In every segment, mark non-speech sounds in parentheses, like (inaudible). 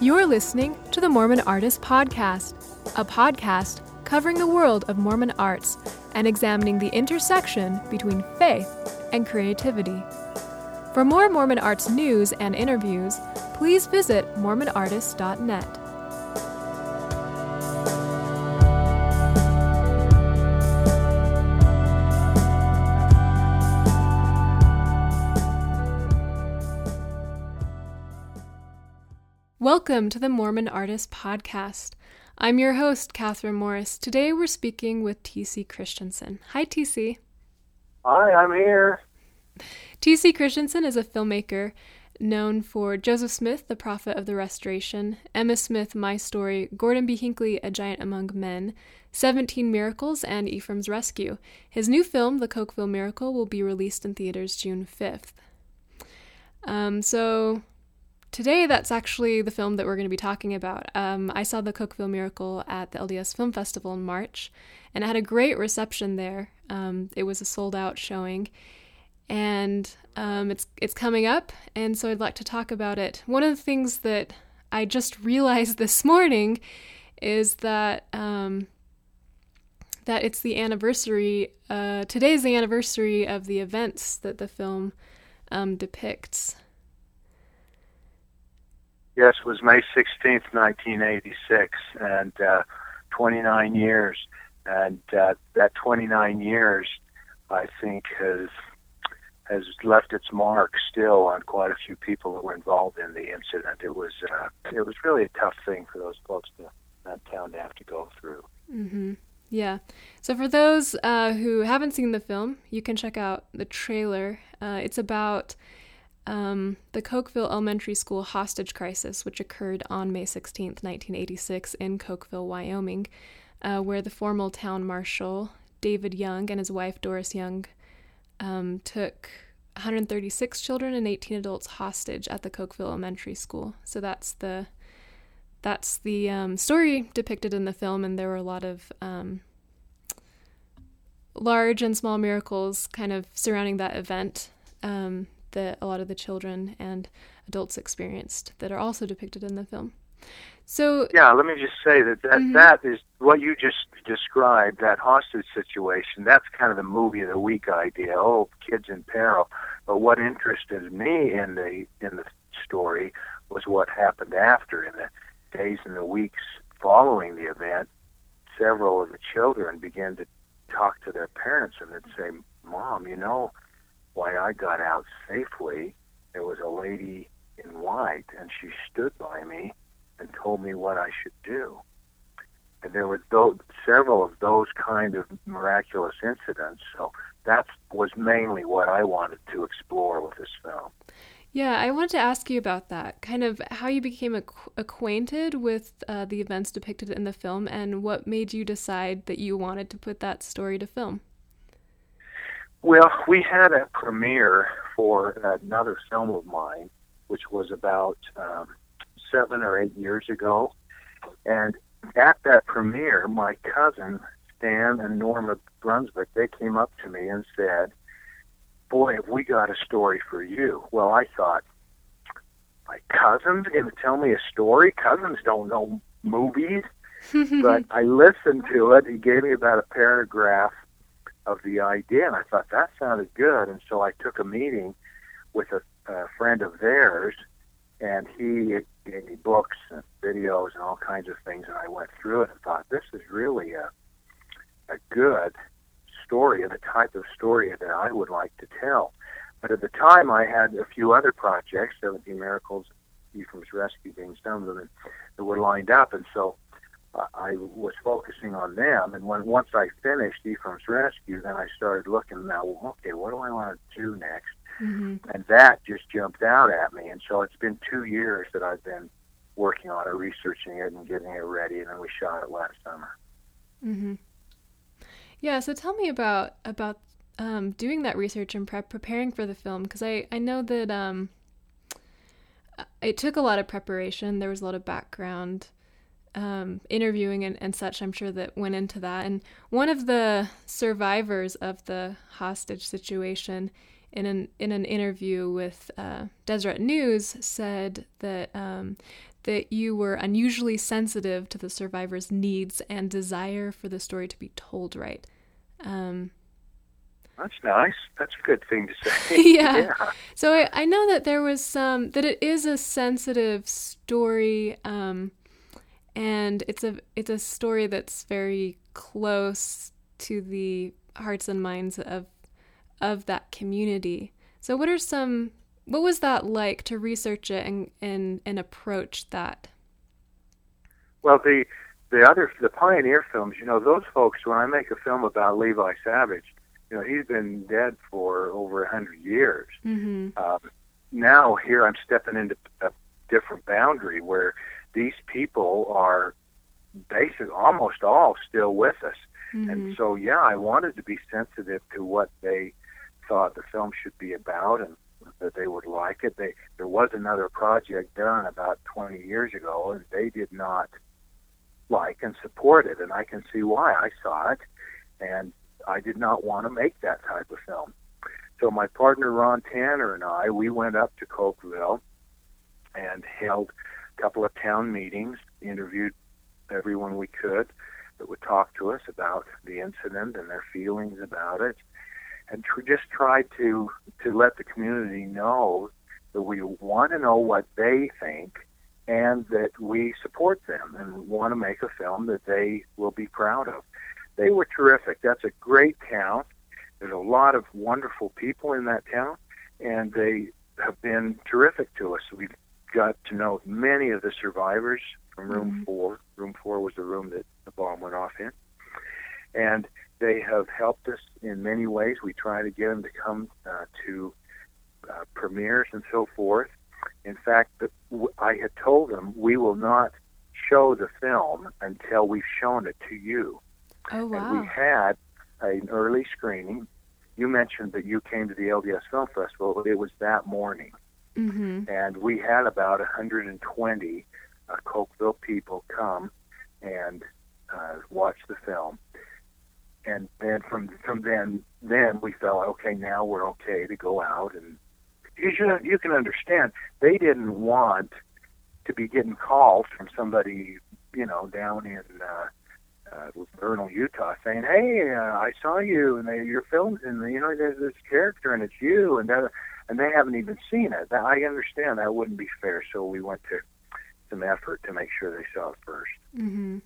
You're listening to the Mormon Artist Podcast, a podcast covering the world of Mormon arts and examining the intersection between faith and creativity. For more Mormon arts news and interviews, please visit MormonArtist.net. Welcome to the Mormon Artist Podcast. I'm your host, Catherine Morris. Today we're speaking with TC Christensen. Hi, TC. Hi, I'm here. TC Christensen is a filmmaker known for Joseph Smith, The Prophet of the Restoration, Emma Smith, My Story, Gordon B. Hinckley, A Giant Among Men, 17 Miracles, and Ephraim's Rescue. His new film, The Cokeville Miracle, will be released in theaters June 5th. Um, so today that's actually the film that we're going to be talking about. Um, I saw the Cokeville Miracle at the LDS Film Festival in March, and it had a great reception there. Um, it was a sold out showing, and um, it's it's coming up, and so I'd like to talk about it. One of the things that I just (laughs) realized this morning is that um, that it's the anniversary. Uh, today's the anniversary of the events that the film um, depicts. Yes, it was May 16th, 1986, and uh, 29 years. And uh, that 29 years, I think, has has left its mark still on quite a few people that were involved in the incident. It was uh, it was really a tough thing for those folks to that town to have to go through. Mm-hmm. Yeah. So for those uh, who haven't seen the film, you can check out the trailer. Uh, it's about um, the Cokeville Elementary School hostage crisis, which occurred on May 16, 1986, in Cokeville, Wyoming, uh, where the former town marshal, David Young, and his wife, Doris Young, um, took 136 children and 18 adults hostage at the Cokeville Elementary School. So that's the that's the um, story depicted in the film, and there were a lot of um, large and small miracles kind of surrounding that event. Um, that a lot of the children and adults experienced that are also depicted in the film. So yeah, let me just say that that, mm-hmm. that is what you just described. That hostage situation. That's kind of the movie of the week idea. Oh, kids in peril. But what interested me in the in the story was what happened after in the days and the weeks following the event. Several of the children began to talk to their parents and they'd say, "Mom, you know, why I got out safely, there was a lady in white, and she stood by me and told me what I should do. And there were those, several of those kind of miraculous incidents. So that was mainly what I wanted to explore with this film. Yeah, I wanted to ask you about that. Kind of how you became ac- acquainted with uh, the events depicted in the film and what made you decide that you wanted to put that story to film. Well, we had a premiere for another film of mine, which was about um, seven or eight years ago. And at that premiere, my cousin, Stan and Norma Brunswick, they came up to me and said, Boy, have we got a story for you. Well, I thought, my cousin's going to tell me a story? Cousins don't know movies. (laughs) but I listened to it. He gave me about a paragraph of the idea, and I thought that sounded good. And so I took a meeting with a, a friend of theirs, and he gave me books and videos and all kinds of things, and I went through it and thought this is really a a good story and the type of story that I would like to tell. But at the time, I had a few other projects, 17 Miracles, Ephraim's Rescue being some of them, that were lined up, and so I was focusing on them, and when once I finished Ephraim's Rescue, then I started looking. Now, okay, what do I want to do next? Mm-hmm. And that just jumped out at me, and so it's been two years that I've been working on it, researching it, and getting it ready, and then we shot it last summer. Mm-hmm. Yeah. So tell me about about um, doing that research and prep, preparing for the film, because I I know that um, it took a lot of preparation. There was a lot of background um, interviewing and, and such, I'm sure that went into that. And one of the survivors of the hostage situation in an in an interview with uh, Deseret News said that um, that you were unusually sensitive to the survivor's needs and desire for the story to be told right. Um, That's nice. That's a good thing to say. (laughs) yeah. yeah. So I, I, know that there was some that it is a sensitive story, um, and it's a it's a story that's very close to the hearts and minds of of that community. So what are some what was that like to research it and and, and approach that? Well, the the other the pioneer films, you know, those folks. When I make a film about Levi Savage, you know, he's been dead for over a hundred years. Mm-hmm. Um, now here I'm stepping into a different boundary where these people are basically almost all still with us. Mm-hmm. And so, yeah, I wanted to be sensitive to what they thought the film should be about and that they would like it. They there was another project done about 20 years ago, and they did not like and support it, and I can see why. I saw it, and I did not want to make that type of film. So my partner Ron Tanner and I, we went up to Cokeville and held couple of town meetings, interviewed everyone we could that would talk to us about the incident and their feelings about it and tr- just tried to to let the community know that we want to know what they think and that we support them and want to make a film that they will be proud of. They were terrific. That's a great town. There's a lot of wonderful people in that town, and they have been terrific to us. We've got to know many of the survivors from room mm-hmm. four. Room four was the room that the bomb went off in. And they have helped us in many ways. We try to get them to come uh, to uh, premieres and so forth. In fact, I had told them we will not show the film until we've shown it to you. Oh wow! And we had an early screening. You mentioned that you came to the LDS Film Festival. It was that morning, mm-hmm. and we had about 120 uh, Cokeville people come and uh, watch the film and then from from then then we felt okay now we're okay to go out and you should, you can understand they didn't want to be getting calls from somebody you know down in uh, uh, Vernal, Utah, saying, "Hey, uh, I saw you, and they, your film's in. The, you know, there's this character, and it's you, and that, and they haven't even seen it. I understand that wouldn't be fair, so we went to some effort to make sure they saw it 1st mm-hmm.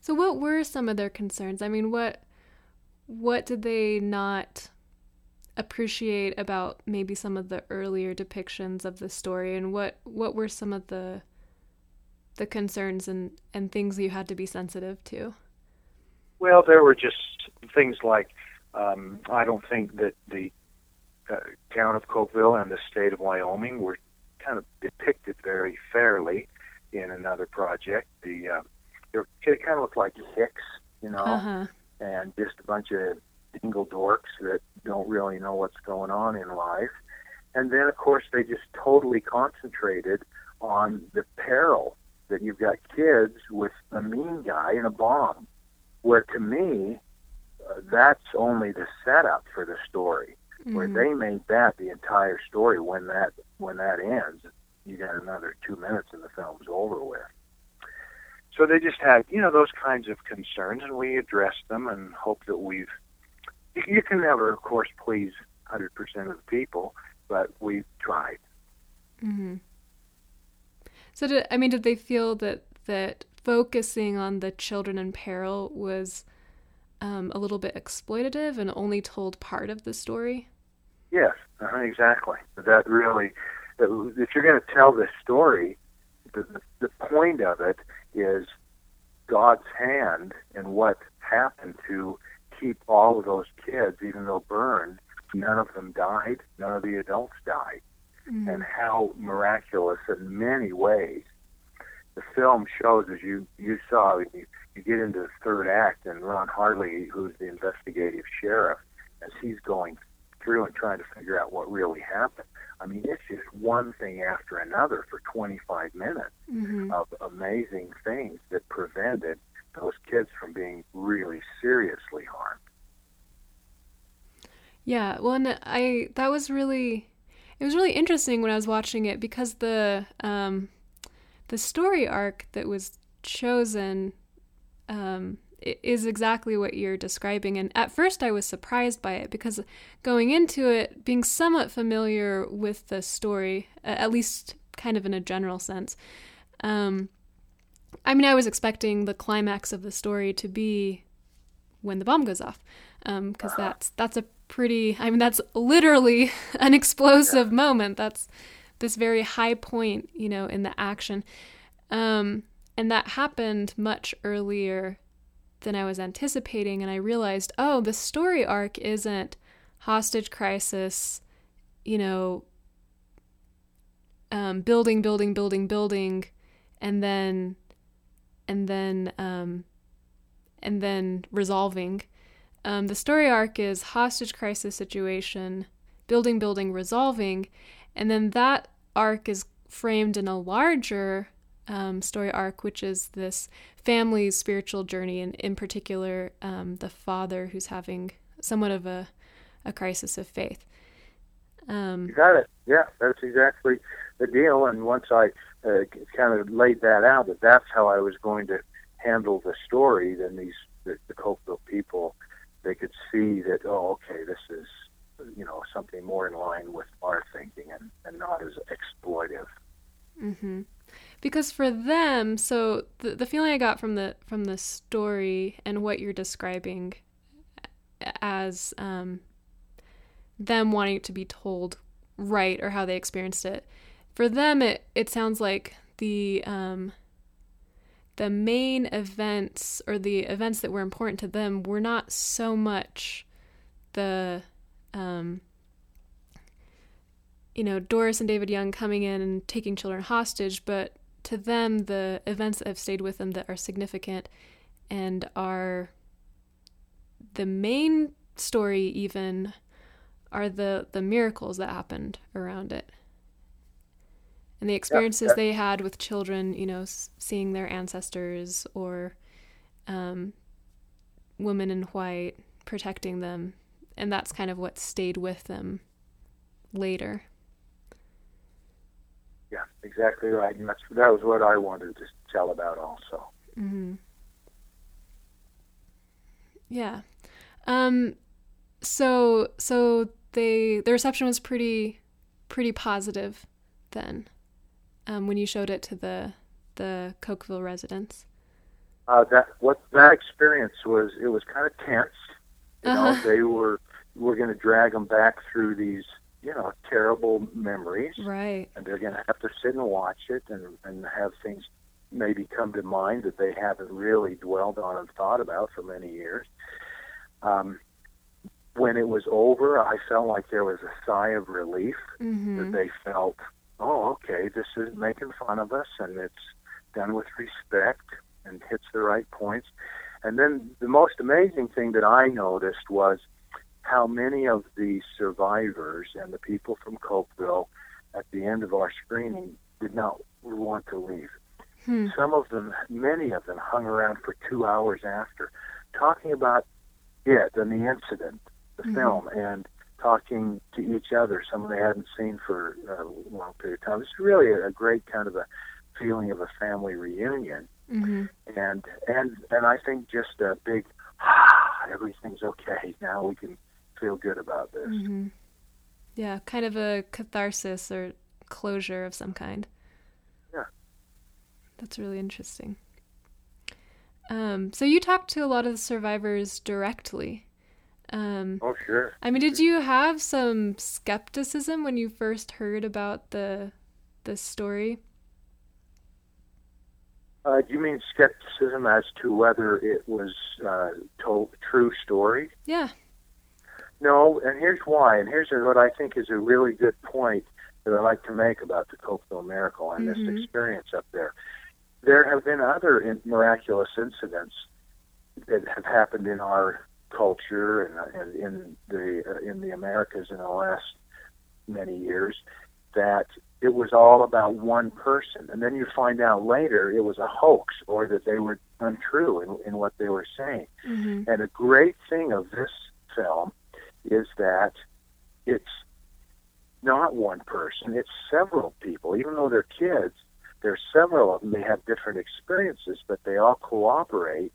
So what were some of their concerns? I mean, what what did they not appreciate about maybe some of the earlier depictions of the story and what what were some of the the concerns and and things you had to be sensitive to? Well, there were just things like um, I don't think that the uh, town of Cokeville and the state of Wyoming were kind of depicted very fairly in another project. The uh, they kind of look like hicks, you know, uh-huh. and just a bunch of dingle dorks that don't really know what's going on in life. And then, of course, they just totally concentrated on the peril that you've got kids with a mean guy and a bomb. Where to me, uh, that's only the setup for the story. Mm-hmm. Where they made that the entire story. When that when that ends, you got another two minutes and the film's over with. So they just had, you know, those kinds of concerns, and we addressed them and hope that we've. You can never, of course, please 100% of the people, but we've tried. Mm-hmm. So, did, I mean, did they feel that that focusing on the children in peril was um, a little bit exploitative and only told part of the story? Yes, uh, exactly. That really, if you're going to tell this story, the, the point of it is God's hand and what happened to keep all of those kids, even though burned, none of them died, none of the adults died, mm-hmm. and how miraculous in many ways the film shows, as you you saw, you, you get into the third act, and Ron Hartley, who's the investigative sheriff, as he's going through and trying to figure out what really happened. I mean, it's just one thing after another for 25 minutes Mm-hmm. of amazing things that prevented those kids from being really seriously harmed. Yeah, well, and I that was really it was really interesting when I was watching it because the um, the story arc that was chosen um, is exactly what you're describing. And at first, I was surprised by it because going into it, being somewhat familiar with the story, at least kind of in a general sense. Um, I mean, I was expecting the climax of the story to be when the bomb goes off, because that's that's a pretty. I mean, that's literally (laughs) an explosive moment. That's this very high point, you know, in the action, um, and that happened much earlier than I was anticipating. And I realized, oh, the story arc isn't hostage crisis, you know, um, building, building, building, building, and then, and then, um, and then resolving. Um, the story arc is hostage crisis situation, building, building, resolving, and then that arc is framed in a larger um, story arc, which is this family's spiritual journey, and in particular, um, the father who's having somewhat of a, a crisis of faith. Um, You got it. Yeah, that's exactly the deal. And once I uh, kind of laid that out, that that's how I was going to handle the story, then these the, the Cokeville people they could see that oh, okay, this is you know something more in line with our thinking and, and not as exploitive. hmm Because for them, so the the feeling I got from the from the story and what you're describing as um, them wanting to be told right or how they experienced it, for them it it sounds like the um, the main events or the events that were important to them were not so much the um, you know, Doris and David Young coming in and taking children hostage, but to them, the events that have stayed with them that are significant and are the main story, even, are the, the miracles that happened around it. And the experiences yeah. they had with children, you know, seeing their ancestors or um, women in white protecting them. And that's kind of what stayed with them later. Exactly right. And that's that was what I wanted to tell about also. hmm Yeah. Um. So so they the reception was pretty pretty positive then. Um, when you showed it to the the Cokeville residents. Uh, that what that experience was, it was kind of tense. You know, Uh-huh. they were we're going to drag them back through these you know terrible memories. Right. and they're going to have to sit and watch it and and have things maybe come to mind that they haven't really dwelled on and thought about for many years. Um, when it was over, I felt like there was a sigh of relief Mm-hmm. that they felt, oh, okay, this is making fun of us, and it's done with respect and hits the right points. And then the most amazing thing that I noticed was how many of the survivors and the people from Cokeville at the end of our screening did not want to leave. Hmm. Some of them, many of them, hung around for two hours after, talking about it and the incident, the Mhm. film, and talking to each other, someone they hadn't seen for a long period of time. It's really a great kind of a feeling of a family reunion, Mm-hmm. and and and I think just a big, ah, everything's okay now. We can feel good about this. Mm-hmm. Yeah, kind of a catharsis or closure of some kind. Yeah. That's really interesting. Um, so you talked to a lot of the survivors directly. Um, Oh, sure. I mean, did you have some skepticism when you first heard about the the story? Uh, do you mean skepticism as to whether it was uh, told true story? Yeah. No, and here's why. And here's what I think is a really good point that I like to make about the Cokeville miracle and Mhm. this experience up there. There have been other in- miraculous incidents that have happened in our culture and, uh, and in the uh, in the Americas in the last many years, that it was all about one person. And then you find out later it was a hoax or that they were untrue in, in what they were saying. Mm-hmm. And a great thing of this film is that it's not one person, it's several people. Even though they're kids, there's several of them. They have different experiences, but they all cooperate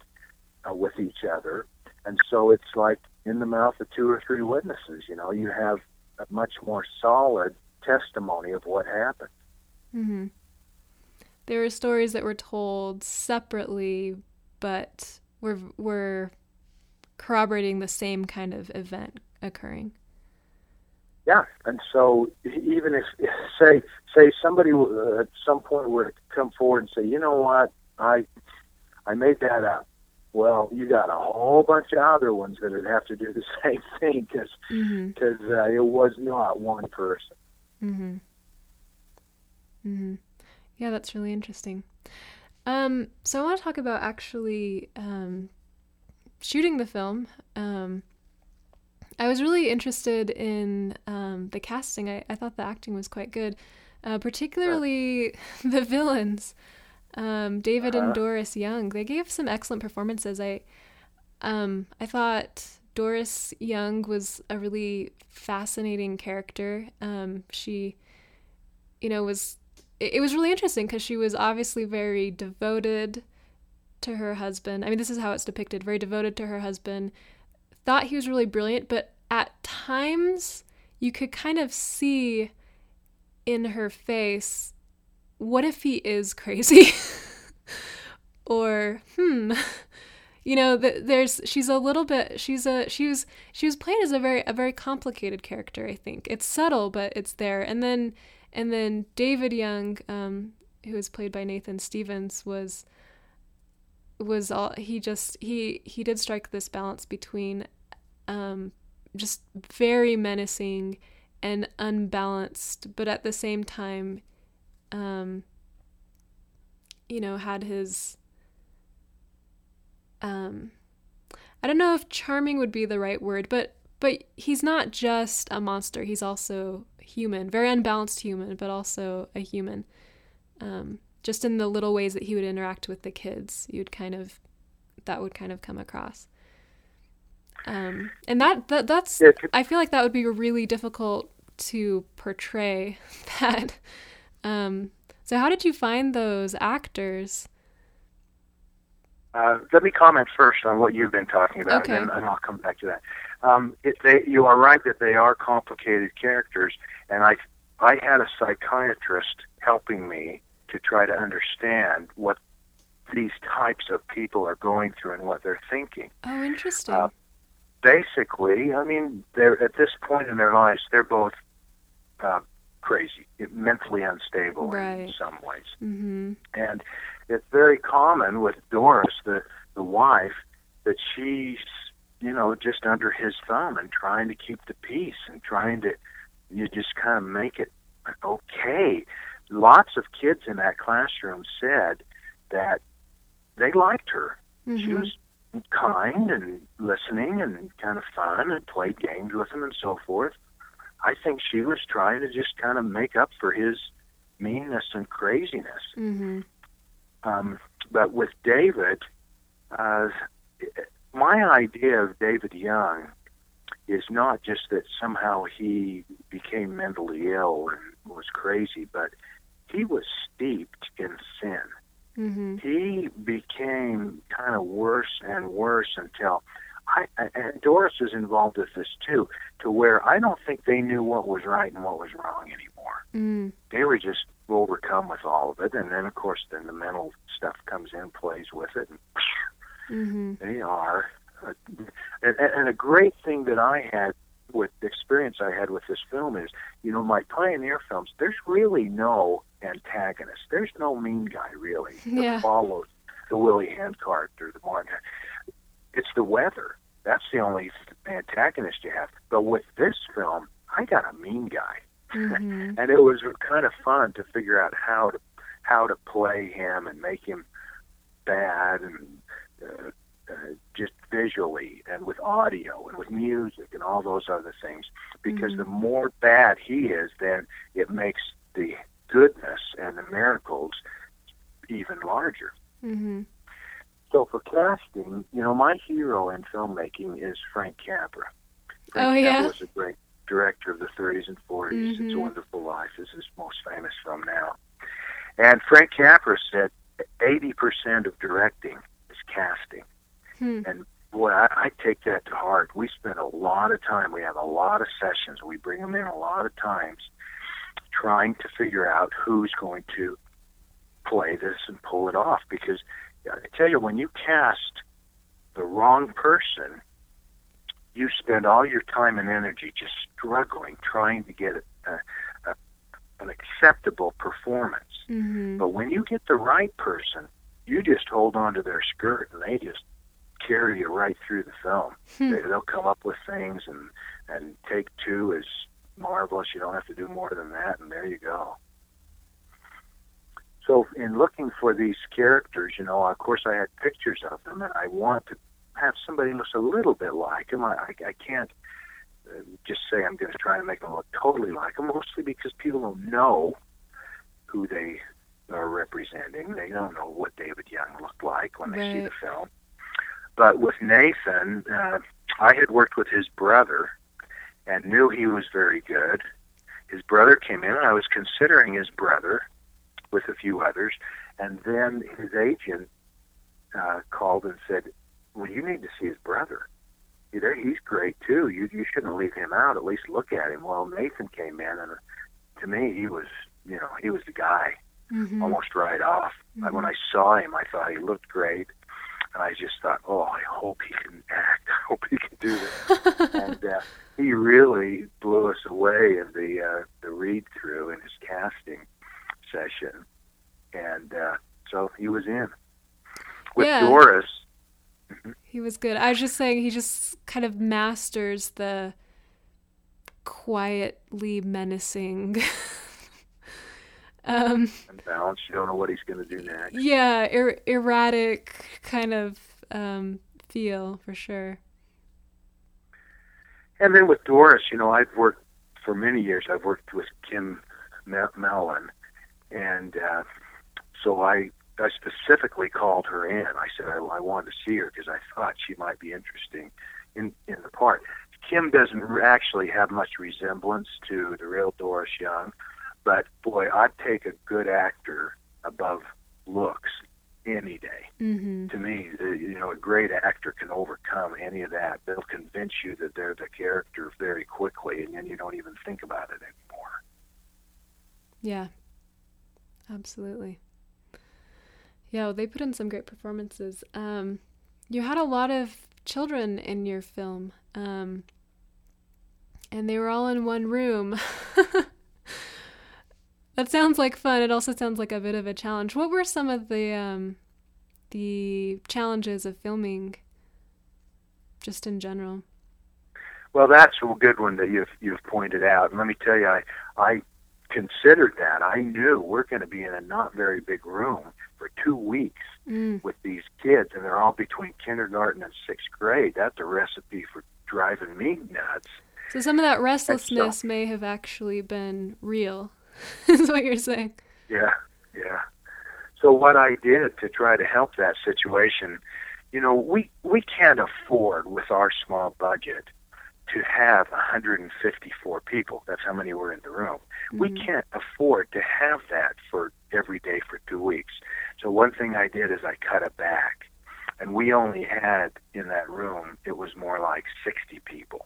uh, with each other. And so it's like in the mouth of two or three witnesses. You know, you have a much more solid testimony of what happened. Mm-hmm. There were stories that were told separately, but were were corroborating the same kind of event occurring. Yeah, and so even if say say somebody uh, at some point were to come forward and say, you know what, I I made that up. Well, you got a whole bunch of other ones that would have to do the (laughs) same thing because because mm-hmm. uh, it was not one person. Mm-hmm. Mm-hmm. Yeah, that's really interesting. Um, so I want to talk about actually um, shooting the film. Um, I was really interested in um, the casting. I, I thought the acting was quite good, uh, particularly (laughs) the villains, um, David Uh-huh. and Doris Young. They gave some excellent performances. I um, I thought Doris Young was a really fascinating character. Um, she, you know, was it, it was really interesting because she was obviously very devoted to her husband. I mean, this is how it's depicted: very devoted to her husband. Thought he was really brilliant, but at times you could kind of see in her face, what if he is (laughs) crazy? or hmm you know th- there's she's a little bit she's a she was she was played as a very a very complicated character i think it's subtle but it's there and then and then david young um who was played by nathan stevens was was all he just he he did strike this balance between um just very menacing and unbalanced but at the same time um you know had his um I don't know if charming would be the right word, but but he's not just a monster. He's also human, very unbalanced human, but also a human. Um, just in the little ways that he would interact with the kids, you'd kind of that would kind of come across. Um, and that, that that's Yeah, I feel like that would be really difficult to portray (laughs) that. Um, so how did you find those actors? Uh, let me comment first on what you've been talking about, Okay. and, then, and I'll come back to that. Um, it, they, you are right that they are complicated characters, and I, I had a psychiatrist helping me to try to understand what these types of people are going through and what they're thinking. Oh, interesting. Uh, Basically, I mean, they're at this point in their lives, they're both uh, crazy, mentally unstable in some ways. mm-hmm. And it's very common with Doris, the the wife, that she's you know just under his thumb and trying to keep the peace and trying to you just kind of make it okay. Lots of kids in that classroom said that they liked her. She Mm-hmm. was kind and listening and kind of fun and played games with him and so forth. I think she was trying to just kind of make up for his meanness and craziness. Mm-hmm. Um, but with David, uh, my idea of David Young is not just that somehow he became mentally ill and was crazy, but he was steeped in sin. Mm-hmm. He became kind of worse and worse until I, and Doris is involved with this too, to where I don't think they knew what was right and what was wrong anymore Mm. they were just overcome with all of it and then of course then the mental stuff comes in plays with it and Mm-hmm. they are uh, and, and a great thing that i had with the experience i had with this film is you know my pioneer films there's really no antagonist there's no mean guy really Yeah. follows the willie handcart or the martin it's the weather that's the only antagonist you have but with this film i got a mean guy Mm-hmm. (laughs) and it was kind of fun to figure out how to how to play him and make him bad and uh, uh, just visually and with audio and with music and all those other things. Because mm-hmm. the more bad he is, then it makes the goodness and the miracles even larger. Mm-hmm. So for casting, you know, my hero in filmmaking is Frank Capra. Frank oh yeah, Capra was a great director of the 30s and 40s. Mm-hmm. It's a Wonderful Life is his most famous film now. And Frank Capra said 80% of directing is casting. Hmm. And boy, I, I take that to heart. We spend a lot of time. We have a lot of sessions. We bring them in a lot of times, trying to figure out who's going to play this and pull it off. Because I tell you, when you cast the wrong person, you spend all your time and energy just struggling, trying to get a, a, an acceptable performance. Mm-hmm. But when you get the right person, you just hold on to their skirt and they just carry you right through the film. Hmm. They, they'll come up with things, and and take two is marvelous. You don't have to do more than that, and there you go. So, in looking for these characters, you know, of course, I had pictures of them, and I want to have somebody looks a little bit like them. I, I, I can't uh, just say I'm going to try to make them look totally like them, mostly because people don't know who they are representing. They don't know what David Young looked like when they right. see the film. But with Nathan, uh, I had worked with his brother and knew he was very good. His brother came in, and I was considering his brother with a few others, and then his agent uh, called and said, "Well, you need to see his brother. He's great too. You you shouldn't leave him out. At least look at him." Well, Nathan came in, and to me, he was you know he was the guy mm-hmm. almost right off. Mm-hmm. When I saw him, I thought he looked great and I just thought, oh, I hope he can act. (laughs) I hope he can do this. (laughs) and uh, he really blew us away in the uh, the read through in his casting session, and uh, so he was in. With yeah. Doris, mm-hmm. he was good. I was just saying he just kind of masters the quietly menacing. (laughs) um, unbalanced. You don't know what he's going to do next. Yeah, er- erratic kind of um, feel for sure. And then with Doris, you know, I've worked for many years. I've worked with Kim Mellen, and uh, so I I specifically called her in. I said I, I wanted to see her because I thought she might be interesting in in the part. Kim doesn't actually have much resemblance to the real Doris Young, but boy, I'd take a good actor above looks any day. Mm-hmm. To me, you know, a great actor can overcome any of that. They'll convince you that they're the character very quickly, and then you don't even think about it anymore. Yeah, absolutely. Yeah, well, they put in some great performances. Um, you had a lot of children in your film, um, and they were all in one room. (laughs) That sounds like fun. It also sounds like a bit of a challenge. What were some of the um, the challenges of filming, just in general? Well, that's a good one that you've you've pointed out. And let me tell you, I I considered that. I knew we're going to be in a not very big room for two weeks mm. with these kids, and they're all between kindergarten and sixth grade. That's a recipe for driving me nuts. So some of that restlessness so, may have actually been real. (laughs) is what you're saying. Yeah, yeah. So what I did to try to help that situation, you know, we we can't afford with our small budget to have 154 people. That's how many were in the room. Mm-hmm. We can't afford to have that for every day for two weeks. So one thing I did is I cut it back, and we only had in that room it was more like 60 people.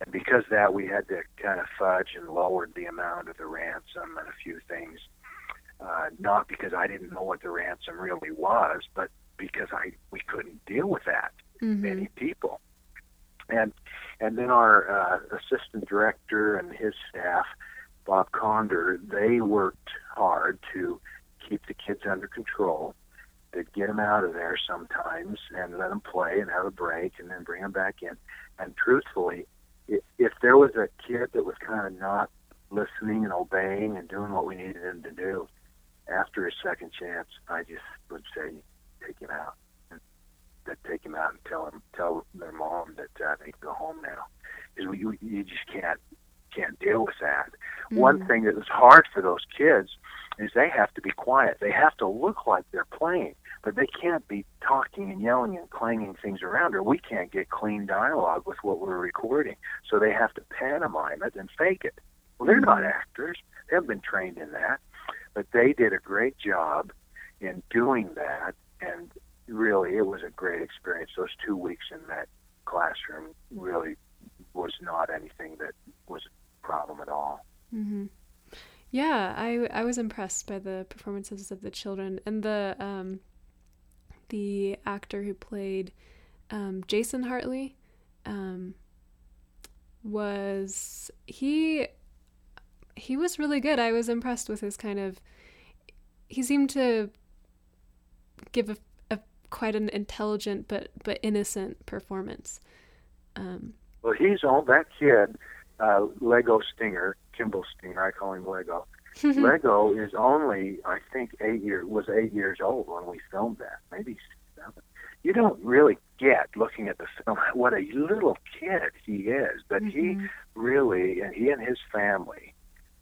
And because that, we had to kind of fudge and lowered the amount of the ransom and a few things. Uh, not because I didn't know what the ransom really was, but because I we couldn't deal with that mm-hmm. many people. And and then our uh, assistant director and his staff, Bob Conder, they worked hard to keep the kids under control. They'd get them out of there sometimes and let them play and have a break and then bring them back in. And truthfully, if there was a kid that was kind of not listening and obeying and doing what we needed him to do, after a second chance, I just would say, take him out. And that take him out and tell him tell their mom that uh, they can go home now, because you you just can't can't deal with that. Mm-hmm. One thing that was hard for those kids is they have to be quiet. They have to look like they're playing, but they can't be talking and yelling and clanging things around, or we can't get clean dialogue with what we're recording. So they have to pantomime it and fake it. Well, they're not mm-hmm. actors. They haven't been trained in that, but they did a great job in doing that. And really, it was a great experience. Those two weeks in that classroom really was not anything that was a problem at all. Mm-hmm. Yeah, I I was impressed by the performances of the children and the um, the actor who played um, Jason Hartley um, was he he was really good. I was impressed with his kind of he seemed to give a, a quite an intelligent but but innocent performance. Um, well, he's all that kid, uh, Lego Stinger. Kimball Stinger. I call him Lego. (laughs) Lego is only, I think, eight years was eight years old when we filmed that, maybe seven. You don't really get looking at the film (laughs) what a little kid he is, but mm-hmm. he really, and he and his family,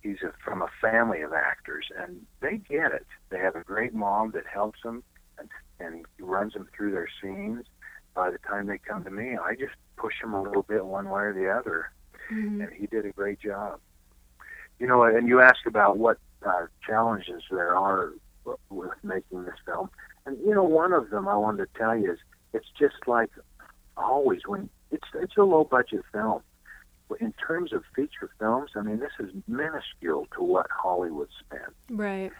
he's a, from a family of actors, and they get it. They have a great mom that helps them and, and runs them through their scenes. By the time they come to me, I just push them a little bit one way or the other, mm-hmm. and he did a great job. You know, and you ask about what uh, challenges there are with making this film, and you know, one of them I wanted to tell you is it's just like always when it's it's a low budget film. In terms of feature films, I mean, this is minuscule to what Hollywood spent. Right.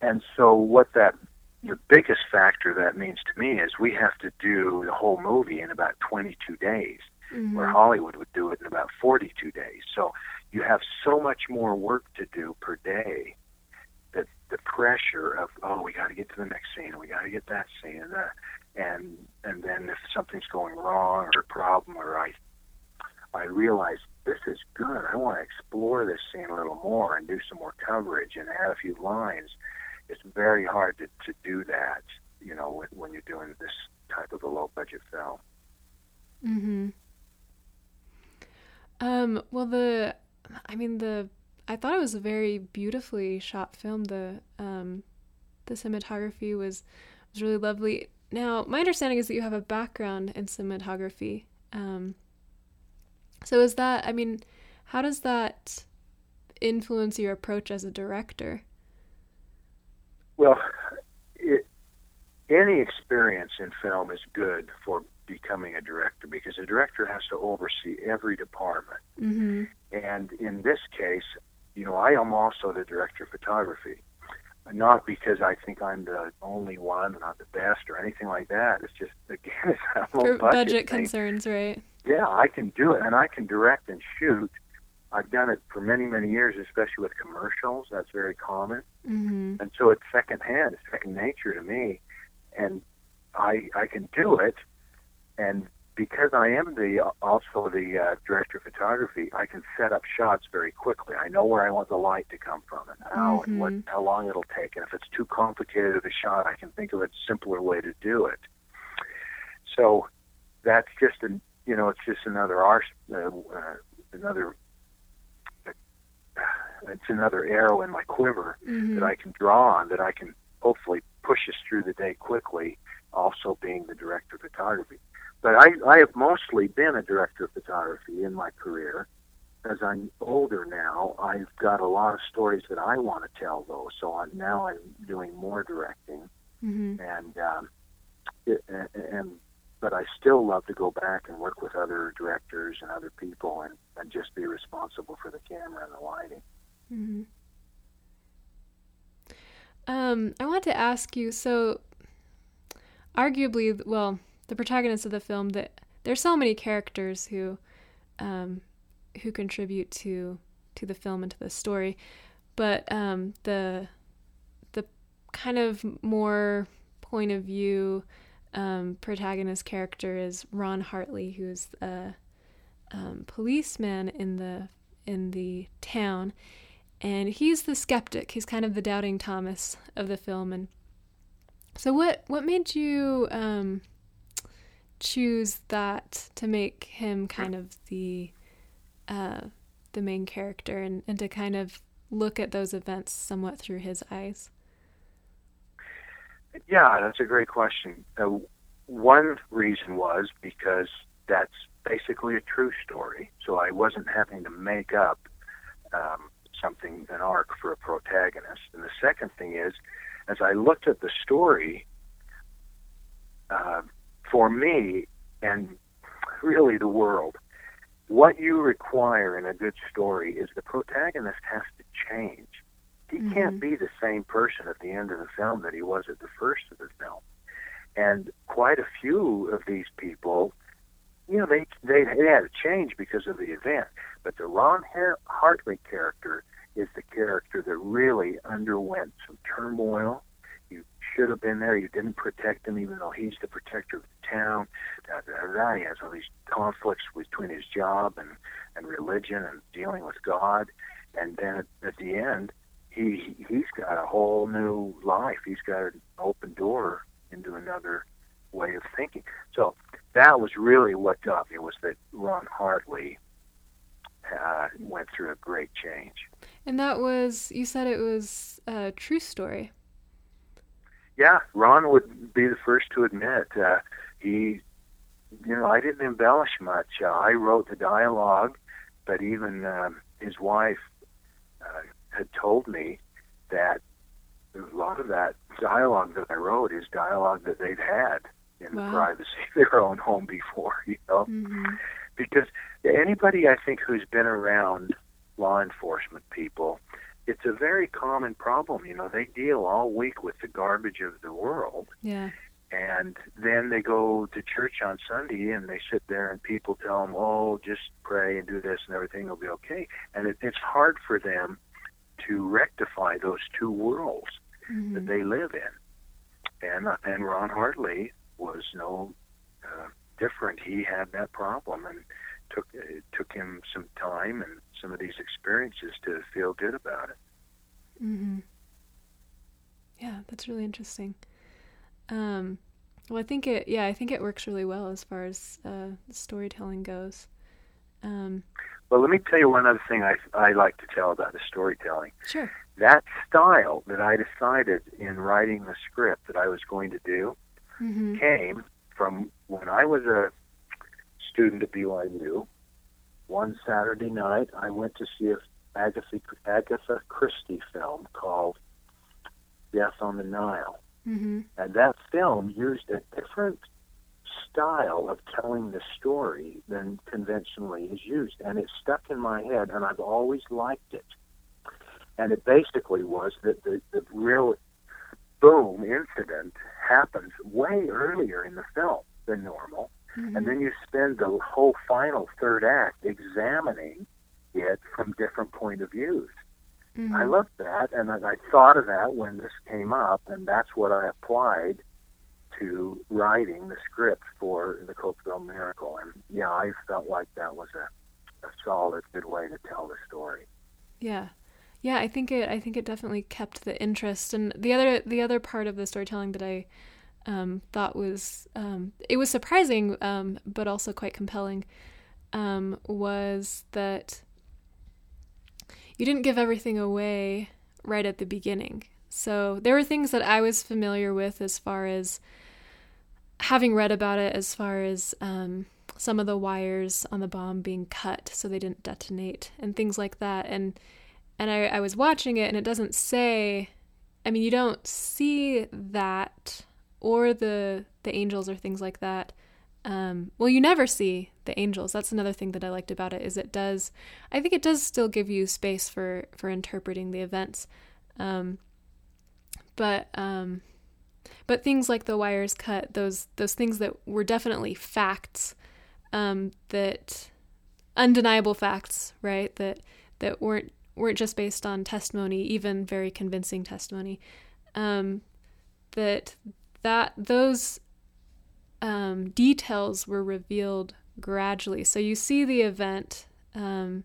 And so, what that the biggest factor that means to me is we have to do the whole movie in about 22 days, mm-hmm. where Hollywood would do it in about 42 days. So you have so much more work to do per day that the pressure of oh we got to get to the next scene we got to get that scene and, uh, and and then if something's going wrong or a problem or I I realize this is good I want to explore this scene a little more and do some more coverage and add a few lines. It's very hard to, to do that you know when, when you're doing this type of a low budget film. Mhm um well the I mean the I thought it was a very beautifully shot film. The um, the cinematography was was really lovely. Now, my understanding is that you have a background in cinematography. Um, so is that? I mean, how does that influence your approach as a director? Well, it, any experience in film is good for becoming a director because a director has to oversee every department. Mm-hmm. And in this case, you know, I am also the director of photography. Not because I think I'm the only one, not the best, or anything like that. It's just again, (laughs) it's a For budget, budget concerns, right? Yeah, I can do it, and I can direct and shoot. I've done it for many, many years, especially with commercials. That's very common, mm-hmm. and so it's secondhand, it's second nature to me, and I I can do it, and because I am the also the uh, director of photography, I can set up shots very quickly. I know where I want the light to come from and how mm-hmm. and what mm-hmm. how long it'll take. And if it's too complicated of a shot, I can think of a simpler way to do it. So that's just an you know it's just another art, uh, uh, another uh, it's another arrow in my quiver mm-hmm. that I can draw on that I can hopefully push us through the day quickly. Also being the director of photography. But I, I have mostly been a director of photography in my career. As I'm older now, I've got a lot of stories that I want to tell, though. So I'm, now I'm doing more directing, mm-hmm. and um, it, and but I still love to go back and work with other directors and other people, and, and just be responsible for the camera and the lighting. Mm-hmm. Um, I want to ask you. So, arguably, well, the protagonist of the film that there's so many characters who um, who contribute to to the film and to the story, but um, the the kind of more point of view um, protagonist character is Ron Hartley, who's a um, policeman in the in the town, and he's the skeptic. He's kind of the doubting Thomas of the film. And so, what what made you um, choose that to make him kind of the uh, the main character and, and to kind of look at those events somewhat through his eyes? Yeah, that's a great question. Uh, one reason was because that's basically a true story, so I wasn't having to make up um, something, an arc for a protagonist. And the second thing is, as I looked at the story, uh, for me and really the world, what you require in a good story is the protagonist has to change. He mm-hmm. can't be the same person at the end of the film that he was at the first of the film. And quite a few of these people, you know, they they, they had to change because of the event. But the Ron Hartley character is the character that really underwent some turmoil should have been there. You didn't protect him, even though he's the protector of the town. Da, da, da, He has all these conflicts between his job and and religion and dealing with God. And then at, at the end, he he's got a whole new life. He's got an open door into another way of thinking. So that was really what got me It was that Ron Hartley uh, went through a great change. And that was you said it was a true story yeah, Ron would be the first to admit uh, he, you know, I didn't embellish much. Uh, I wrote the dialogue, but even um, his wife uh, had told me that a lot of that dialogue that I wrote is dialogue that they'd had in wow. the privacy of their own home before, (laughs) you know. Mm-hmm. Because anybody I think who's been around law enforcement people it's a very common problem. You know, they deal all week with the garbage of the world. Yeah. And then they go to church on Sunday and they sit there and people tell them, oh, just pray and do this and everything will be okay. And it, it's hard for them to rectify those two worlds mm-hmm. that they live in. And, uh, and Ron Hartley was no uh, different. He had that problem and took it took him some time and some of these experiences to feel good about it. Mm-hmm. Yeah, that's really interesting. Um, well, I think it. Yeah, I think it works really well as far as uh, storytelling goes. Um, well, let me tell you one other thing I I like to tell about the storytelling. Sure. That style that I decided in writing the script that I was going to do mm-hmm. came from when I was a student at BYU one Saturday night, I went to see a Agatha, Agatha Christie film called Death on the Nile. Mm-hmm. And that film used a different style of telling the story than conventionally is used. And it stuck in my head, and I've always liked it. And it basically was that the, the real boom incident happens way earlier in the film than normal. Mm-hmm. And then you spend the whole final third act examining it from different point of views. Mm-hmm. I loved that, and I, I thought of that when this came up, and that's what I applied to writing the script for the Cokeville Miracle. And yeah, I felt like that was a, a solid, good way to tell the story. Yeah, yeah, I think it. I think it definitely kept the interest. And the other, the other part of the storytelling that I um, thought was um, it was surprising, um, but also quite compelling, um, was that you didn't give everything away right at the beginning. So there were things that I was familiar with as far as having read about it, as far as um, some of the wires on the bomb being cut so they didn't detonate and things like that. And and I, I was watching it, and it doesn't say. I mean, you don't see that or the the angels or things like that. Um, well, you never see the angels. That's another thing that I liked about it is it does. I think it does still give you space for for interpreting the events, um, but um, but things like the wires cut, those those things that were definitely facts, um, that undeniable facts, right? That that weren't weren't just based on testimony, even very convincing testimony. Um, that that those um, details were revealed gradually. So you see the event, um,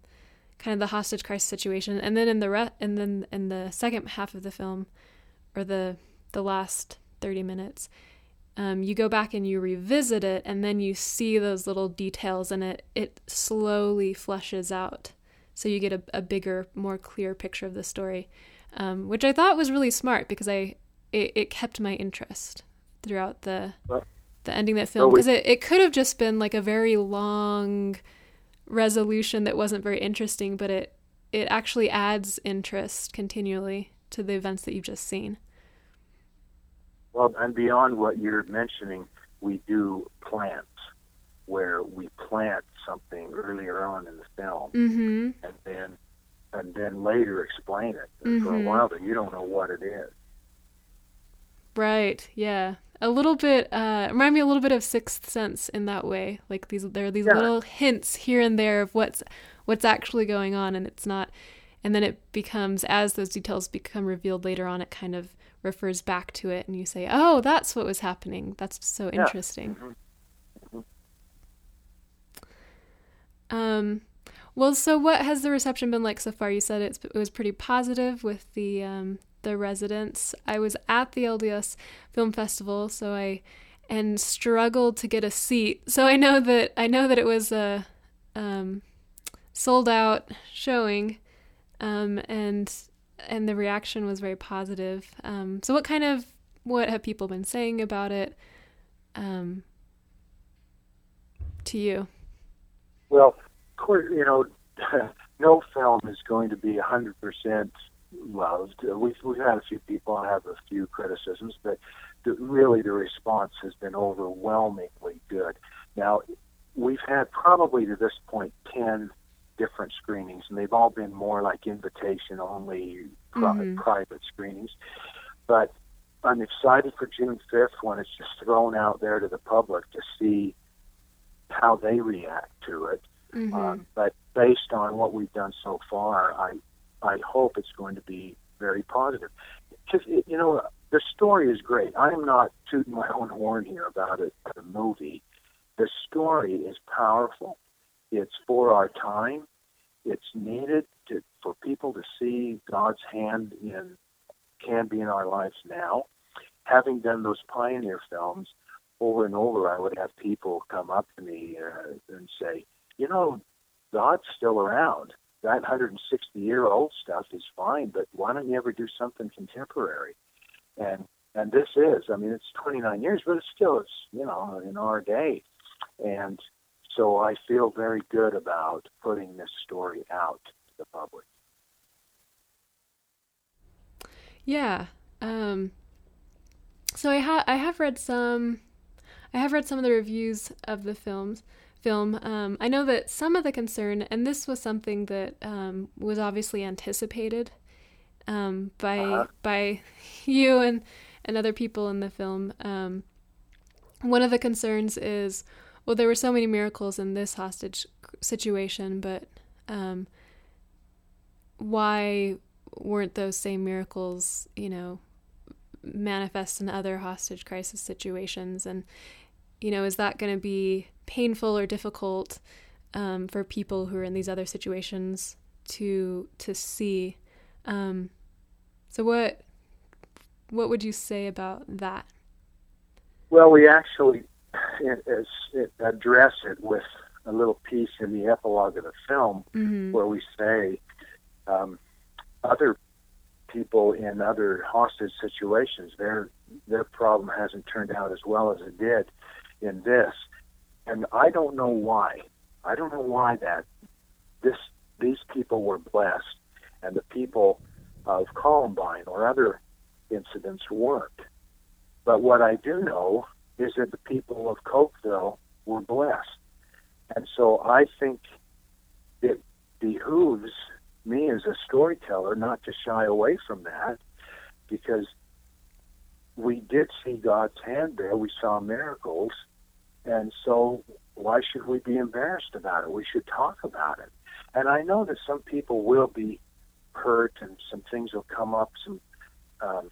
kind of the hostage crisis situation, and then in the re- and then in the second half of the film, or the the last thirty minutes, um, you go back and you revisit it, and then you see those little details, and it it slowly flushes out, so you get a, a bigger, more clear picture of the story, um, which I thought was really smart because I it, it kept my interest throughout the the ending that film because it, it could have just been like a very long resolution that wasn't very interesting, but it it actually adds interest continually to the events that you've just seen. Well, and beyond what you're mentioning, we do plants where we plant something earlier on in the film, mm-hmm. and then and then later explain it. Mm-hmm. For a mm-hmm. while, that you don't know what it is. Right. Yeah. A little bit. Uh, remind me a little bit of Sixth Sense in that way. Like these, there are these yeah. little hints here and there of what's what's actually going on, and it's not. And then it becomes as those details become revealed later on. It kind of refers back to it and you say, "Oh, that's what was happening. That's so yeah. interesting." Mm-hmm. Mm-hmm. Um, well, so what has the reception been like so far? You said it was pretty positive with the um, the residents. I was at the LDS Film Festival, so I and struggled to get a seat. So I know that I know that it was a um, sold out showing, um, and and the reaction was very positive. Um, so, what kind of what have people been saying about it um, to you? Well, of course, you know, (laughs) no film is going to be hundred percent loved. We've we've had a few people have a few criticisms, but the, really the response has been overwhelmingly good. Now, we've had probably to this point ten different screenings, and they've all been more like invitation only mm-hmm. private screenings. But I'm excited for June 5th when it's just thrown out there to the public to see how they react to it. Mm-hmm. Uh, but based on what we've done so far, I I hope it's going to be very positive. Because you know the story is great. I'm not tooting my own horn here about it. The movie, the story is powerful. It's for our time. It's needed to, for people to see God's hand in can be in our lives now. Having done those pioneer films over and over, I would have people come up to me uh, and say, "You know, God's still around. That 160 year old stuff is fine, but why don't you ever do something contemporary?" And and this is, I mean, it's 29 years, but it's still, it's you know, in our day, and so I feel very good about putting this story out to the public. Yeah. Um, so I have I have read some I have read some of the reviews of the films film. Um, I know that some of the concern, and this was something that um, was obviously anticipated um, by uh-huh. by (laughs) you and and other people in the film. Um, one of the concerns is well, there were so many miracles in this hostage situation, but um, why weren't those same miracles, you know, manifest in other hostage crisis situations? And, you know, is that going to be painful or difficult um, for people who are in these other situations to to see? Um, so what what would you say about that? Well, we actually address it with a little piece in the epilogue of the film mm-hmm. where we say um, other people in other hostage situations their their problem hasn't turned out as well as it did in this and I don't know why I don't know why that this these people were blessed and the people of Columbine or other incidents weren't but what I do know is that the people of Cokeville were blessed. And so I think it behooves me as a storyteller not to shy away from that because we did see God's hand there. We saw miracles. And so why should we be embarrassed about it? We should talk about it. And I know that some people will be hurt and some things will come up, some um,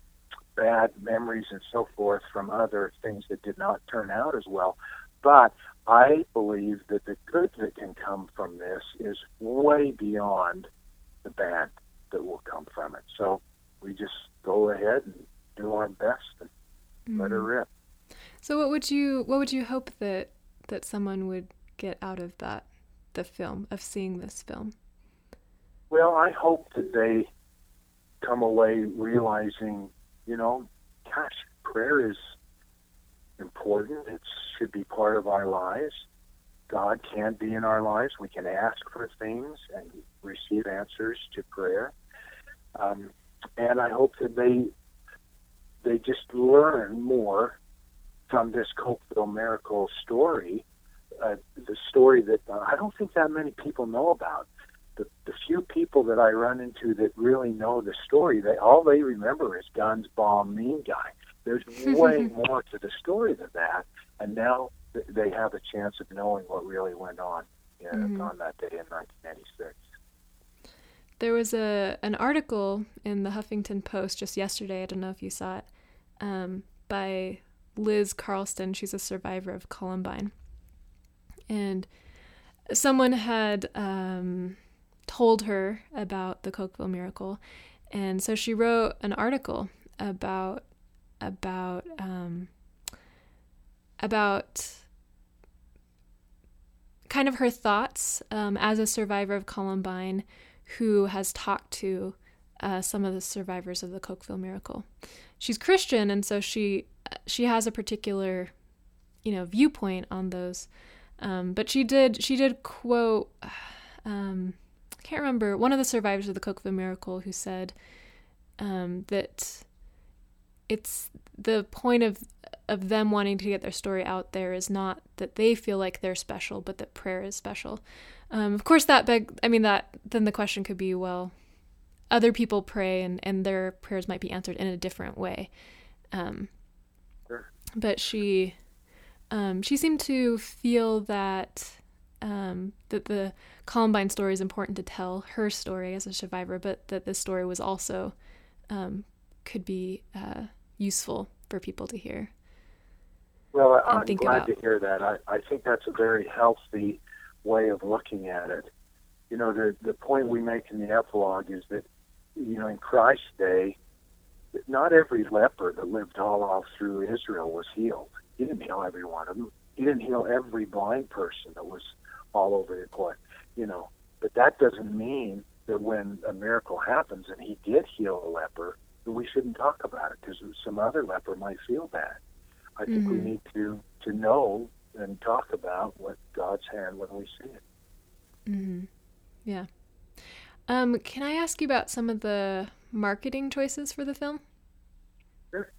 bad memories and so forth from other things that did not turn out as well. But I believe that the good that can come from this is way beyond the bad that will come from it. So we just go ahead and do our best and mm-hmm. let her rip. So what would you what would you hope that that someone would get out of that the film of seeing this film? Well, I hope that they come away realizing, you know, gosh, prayer is important. It should be part of our lives. God can be in our lives. We can ask for things and receive answers to prayer. Um, and I hope that they they just learn more from this Cokeville miracle story, uh, the story that uh, I don't think that many people know about. The, the few people that I run into that really know the story, they all they remember is guns, bomb, mean guy. There's (laughs) way more to the story than that, and now they have a chance of knowing what really went on in, mm-hmm. on that day in 1996. There was a an article in the Huffington Post just yesterday. I don't know if you saw it, um, by Liz Carlston. She's a survivor of Columbine, and someone had um, told her about the Cokeville miracle, and so she wrote an article about about um, about kind of her thoughts um, as a survivor of Columbine who has talked to uh, some of the survivors of the Cokeville miracle. She's Christian, and so she she has a particular you know viewpoint on those. Um, but she did she did quote (sighs) um, I can't remember one of the survivors of the Cokeville miracle who said um, that it's the point of of them wanting to get their story out there is not that they feel like they're special, but that prayer is special. Um, of course, that beg. I mean, that then the question could be, well, other people pray and and their prayers might be answered in a different way. Um. But she, um, she seemed to feel that um, that the Columbine story is important to tell her story as a survivor, but that this story was also um, could be uh, useful for people to hear. Well, I'm glad about. to hear that. I, I think that's a very healthy way of looking at it. You know, the the point we make in the epilogue is that, you know, in Christ's day, not every leper that lived all off through Israel was healed. He didn't heal every one of them. He didn't heal every blind person that was all over the place. You know, but that doesn't mean that when a miracle happens and he did heal a leper, that we shouldn't talk about it because some other leper might feel bad. I think mm-hmm. we need to to know and talk about what God's hand when we see it. Mm-hmm. Yeah. Um, can I ask you about some of the marketing choices for the film? Sure.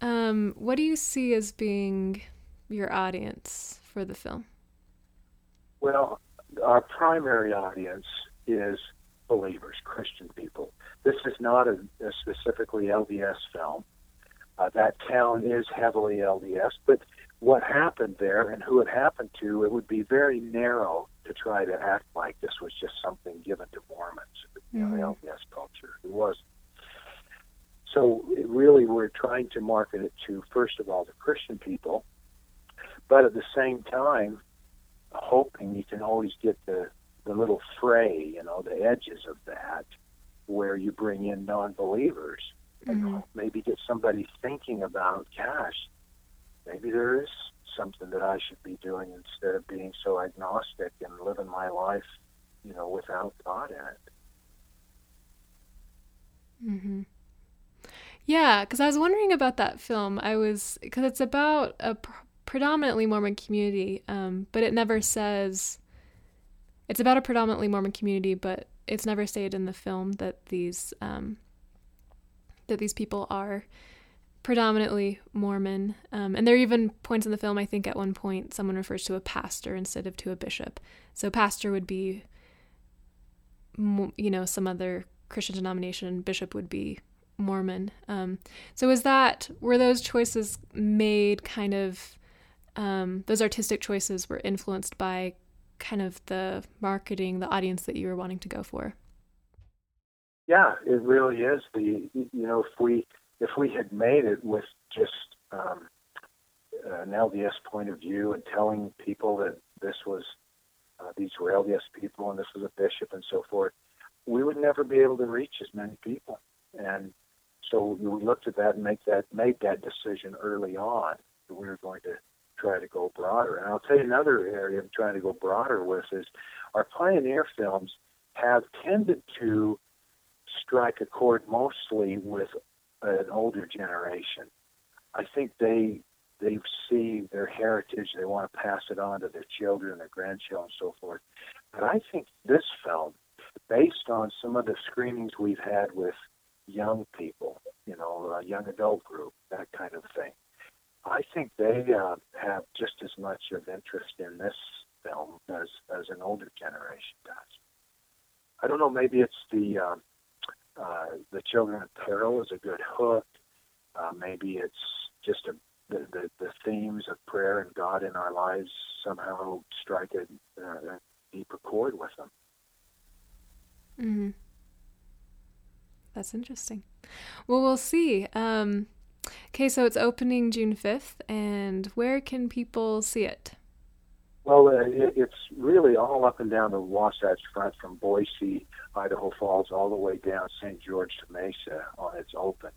Um, what do you see as being your audience for the film? Well, our primary audience is believers, Christian people. This is not a, a specifically LDS film. Uh, that town is heavily LDS, but what happened there and who it happened to, it would be very narrow to try to act like this was just something given to Mormons, you know, mm-hmm. LDS culture. It was. So it really, we're trying to market it to first of all the Christian people, but at the same time, hoping you can always get the the little fray, you know, the edges of that, where you bring in non-believers mm-hmm. maybe get somebody thinking about, gosh, maybe there is something that I should be doing instead of being so agnostic and living my life, you know, without God in it. Mm-hmm. Yeah, because I was wondering about that film. I was because it's about a pr- predominantly Mormon community, um, but it never says it's about a predominantly Mormon community, but it's never stated in the film that these um, that these people are predominantly Mormon. Um, and there are even points in the film, I think at one point, someone refers to a pastor instead of to a bishop. So, pastor would be, you know, some other Christian denomination, bishop would be Mormon. Um, so, is that, were those choices made kind of, um, those artistic choices were influenced by kind of the marketing, the audience that you were wanting to go for? Yeah, it really is. The you know if we if we had made it with just um, an LDS point of view and telling people that this was uh, these were LDS people and this was a bishop and so forth, we would never be able to reach as many people. And so we looked at that and make that made that decision early on that we're going to try to go broader. And I'll tell you another area I'm trying to go broader with is our pioneer films have tended to strike a chord mostly with an older generation. I think they they see their heritage, they want to pass it on to their children, their grandchildren, and so forth. But I think this film, based on some of the screenings we've had with young people, you know, a young adult group, that kind of thing, I think they uh, have just as much of interest in this film as as an older generation does. I don't know. Maybe it's the uh, uh, the Children of Peril is a good hook. Uh, maybe it's just a, the, the the themes of prayer and God in our lives somehow strike a, a deeper chord with them. Mm-hmm. That's interesting. Well, we'll see. Um, Okay, so it's opening June 5th, and where can people see it? Well, uh, it, it's really all up and down the Wasatch Front from Boise, Idaho Falls, all the way down St. George to Mesa on its open.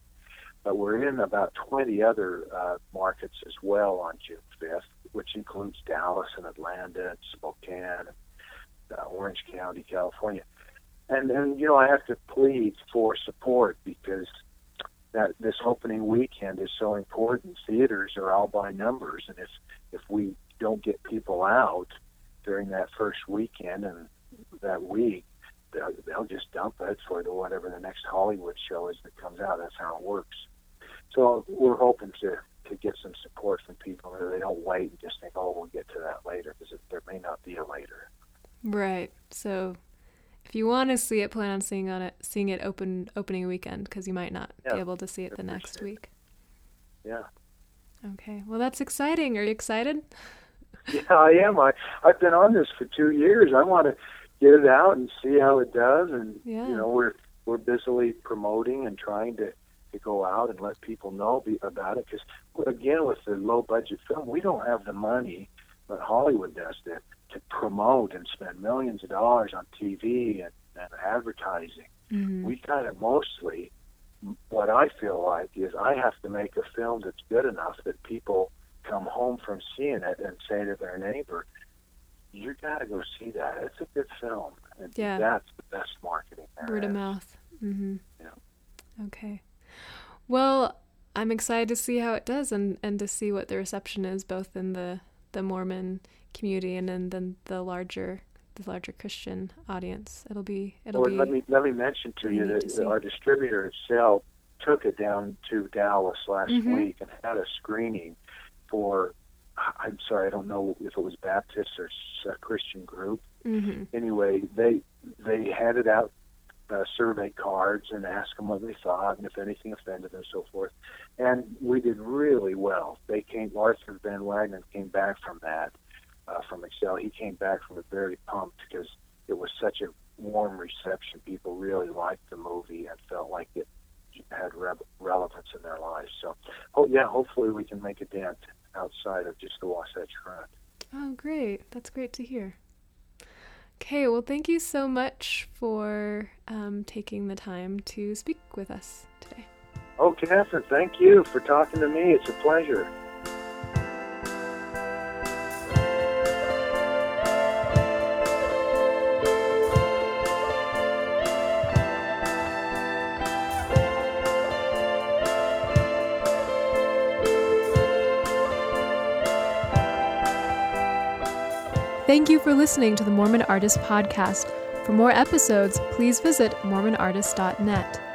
But we're in about 20 other uh, markets as well on June 5th, which includes Dallas and Atlanta and Spokane, and, uh, Orange County, California. And, and, you know, I have to plead for support because that this opening weekend is so important. Theaters are all by numbers, and if if we don't get people out during that first weekend and that week, they'll, they'll just dump it for the whatever the next Hollywood show is that comes out. That's how it works. So we're hoping to to get some support from people that they don't wait and just think, oh, we'll get to that later, because there may not be a later. Right. So if you want to see it, plan on seeing on it, seeing it open opening weekend because you might not yeah, be able to see it the next week. Yeah. Okay. Well, that's exciting. Are you excited? (laughs) yeah, I am. I I've been on this for two years. I want to get it out and see how it does, and yeah. you know we're we're busily promoting and trying to to go out and let people know be, about it because again with the low budget film we don't have the money but Hollywood does to to promote and spend millions of dollars on TV and, and advertising. Mm-hmm. We kind of mostly, what I feel like is I have to make a film that's good enough that people come home from seeing it and say to their neighbor, "You got to go see that. It's a good film." And yeah. that's the best marketing. Word of mouth. Mm-hmm. Yeah. Okay. Well, I'm excited to see how it does and, and to see what the reception is both in the, the Mormon community and then, then the larger the larger Christian audience. It'll be it'll well, be. Let me let me mention to you that to our distributor itself took it down to Dallas last mm-hmm. week and had a screening for. I'm sorry, I don't know if it was Baptist or a Christian group. Mm-hmm. Anyway, they they handed out uh, survey cards and asked them what they thought and if anything offended them and so forth. And we did really well. They came, Arthur Van Wagenen came back from that uh, from Excel. He came back from it very pumped because it was such a warm reception. People really liked the movie and felt like it had re- relevance in their lives. So, oh yeah, hopefully we can make a dent outside of just the Wasatch Front. Oh, great! That's great to hear. Okay, well, thank you so much for um, taking the time to speak with us today. Oh, Catherine, thank you for talking to me. It's a pleasure. Thank you for listening to the Mormon Artist Podcast. For more episodes, please visit MormonArtist.net.